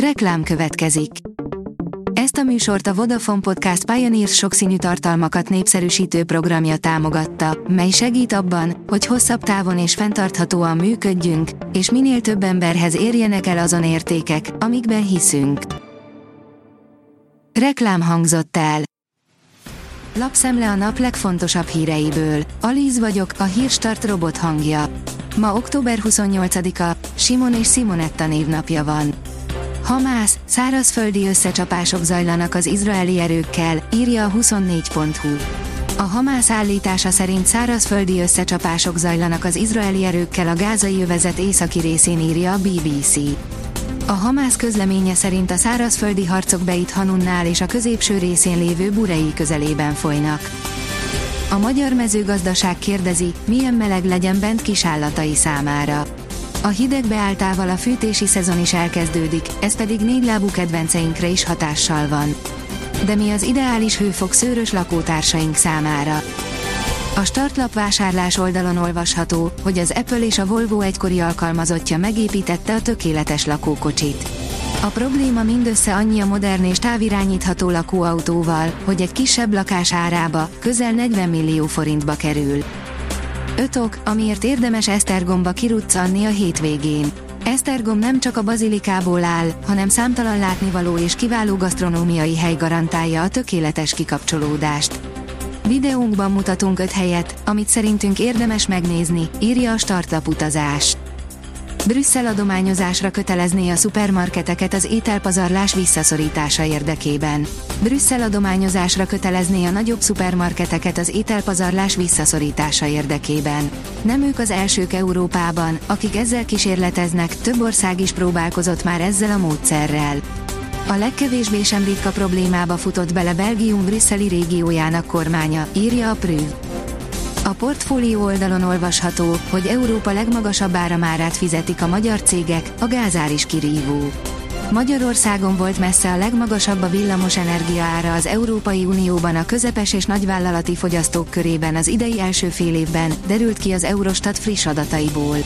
Reklám következik. Ezt a műsort a Vodafone Podcast Pioneers sokszínű tartalmakat népszerűsítő programja támogatta, mely segít abban, hogy hosszabb távon és fenntarthatóan működjünk, és minél több emberhez érjenek el azon értékek, amikben hiszünk. Reklám hangzott el. Lapszemle a nap legfontosabb híreiből. Alíz vagyok, a hírstart robot hangja. Ma október 28-a, Simon és Simonetta névnapja van. Hamász, szárazföldi összecsapások zajlanak az izraeli erőkkel, írja a 24.hu. A Hamász állítása szerint szárazföldi összecsapások zajlanak az izraeli erőkkel a gázai övezet északi részén írja a BBC. A Hamász közleménye szerint a szárazföldi harcok Beit Hanunnál és a középső részén lévő Burei közelében folynak. A magyar mezőgazdaság kérdezi, milyen meleg legyen bent kisállatai számára. A hideg beálltával a fűtési szezon is elkezdődik, ez pedig négylábú kedvenceinkre is hatással van. De mi az ideális hőfok szőrös lakótársaink számára? A startlap vásárlás oldalon olvasható, hogy az Apple és a Volvo egykori alkalmazottja megépítette a tökéletes lakókocsit. A probléma mindössze annyi a modern és távirányítható lakóautóval, hogy egy kisebb lakás árába, közel 40 millió forintba kerül. 5 ok, amiért érdemes Esztergomba kiruccanni a hétvégén. Esztergom nem csak a bazilikából áll, hanem számtalan látnivaló és kiváló gasztronómiai hely garantálja a tökéletes kikapcsolódást. Videónkban mutatunk 5 helyet, amit szerintünk érdemes megnézni, írja a Startlap utazás. Brüsszel adományozásra kötelezné a szupermarketeket az ételpazarlás visszaszorítása érdekében. Brüsszel adományozásra kötelezné a nagyobb szupermarketeket az ételpazarlás visszaszorítása érdekében. Nem ők az elsők Európában, akik ezzel kísérleteznek, több ország is próbálkozott már ezzel a módszerrel. A legkevésbé sem ritka problémába futott bele Belgium brüsszeli régiójának kormánya, írja a Prü. A portfólió oldalon olvasható, hogy Európa legmagasabb áramárát fizetik a magyar cégek, a gázár is kirívó. Magyarországon volt messze a legmagasabb a villamos energia ára az Európai Unióban a közepes és nagyvállalati fogyasztók körében az idei első fél évben, derült ki az Eurostat friss adataiból.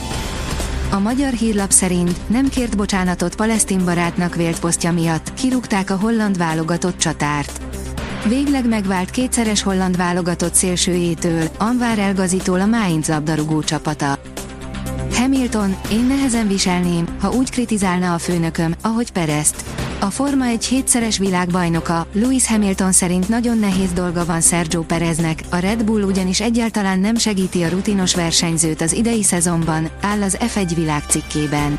A magyar hírlap szerint nem kért bocsánatot palesztin barátnak vélt posztja miatt, kirúgták a holland válogatott csatárt. Végleg megvált kétszeres holland válogatott szélsőjétől, Anvár Elgazitól a Mainz labdarúgó csapata. Hamilton, én nehezen viselném, ha úgy kritizálna a főnököm, ahogy Perezt. A Forma egy hétszeres világbajnoka, Lewis Hamilton szerint nagyon nehéz dolga van Sergio Pereznek, a Red Bull ugyanis egyáltalán nem segíti a rutinos versenyzőt az idei szezonban, áll az F1 világcikkében.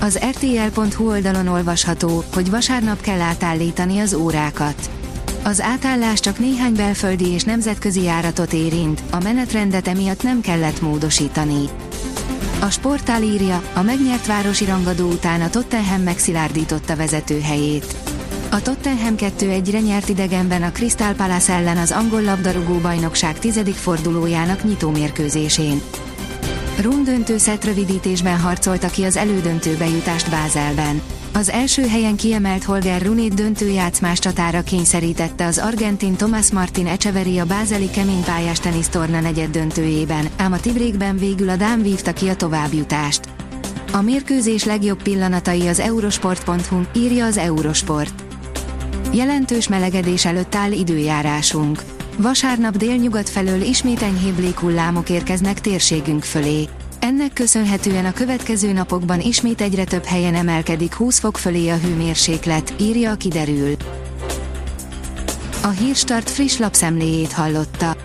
Az RTL.hu oldalon olvasható, hogy vasárnap kell átállítani az órákat. Az átállás csak néhány belföldi és nemzetközi járatot érint, a menetrendet emiatt nem kellett módosítani. A sportál írja, a megnyert városi rangadó után a Tottenham megszilárdította vezetőhelyét. A Tottenham 2-1-re nyert idegenben a Crystal Palace ellen az angol labdarúgó bajnokság tizedik fordulójának nyitómérkőzésén. Rundöntő szett rövidítésben harcolta ki az elődöntőbe jutást Bázelben. Az első helyen kiemelt Holger Runét döntőjátszmás csatára kényszerítette az argentin Tomás Martin Echeverry a bázeli keménypályás tenisztorna negyed döntőjében, ám a tibrékben végül a Dám vívta ki a továbbjutást. A mérkőzés legjobb pillanatai az eurosport.hu, írja az Eurosport. Jelentős melegedés előtt áll időjárásunk. Vasárnap délnyugat felől ismét enyhébb léghullámok érkeznek térségünk fölé. Ennek köszönhetően a következő napokban ismét egyre több helyen emelkedik 20 fok fölé a hőmérséklet, írja a kiderül. A Hírstart friss lapszemléjét hallotta.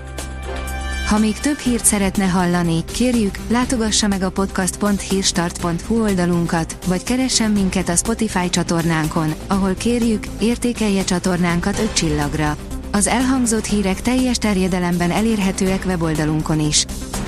Ha még több hírt szeretne hallani, kérjük, látogassa meg a podcast.hírstart.hu oldalunkat, vagy keressen minket a Spotify csatornánkon, ahol kérjük, értékelje csatornánkat 5 csillagra. Az elhangzott hírek teljes terjedelemben elérhetőek weboldalunkon is.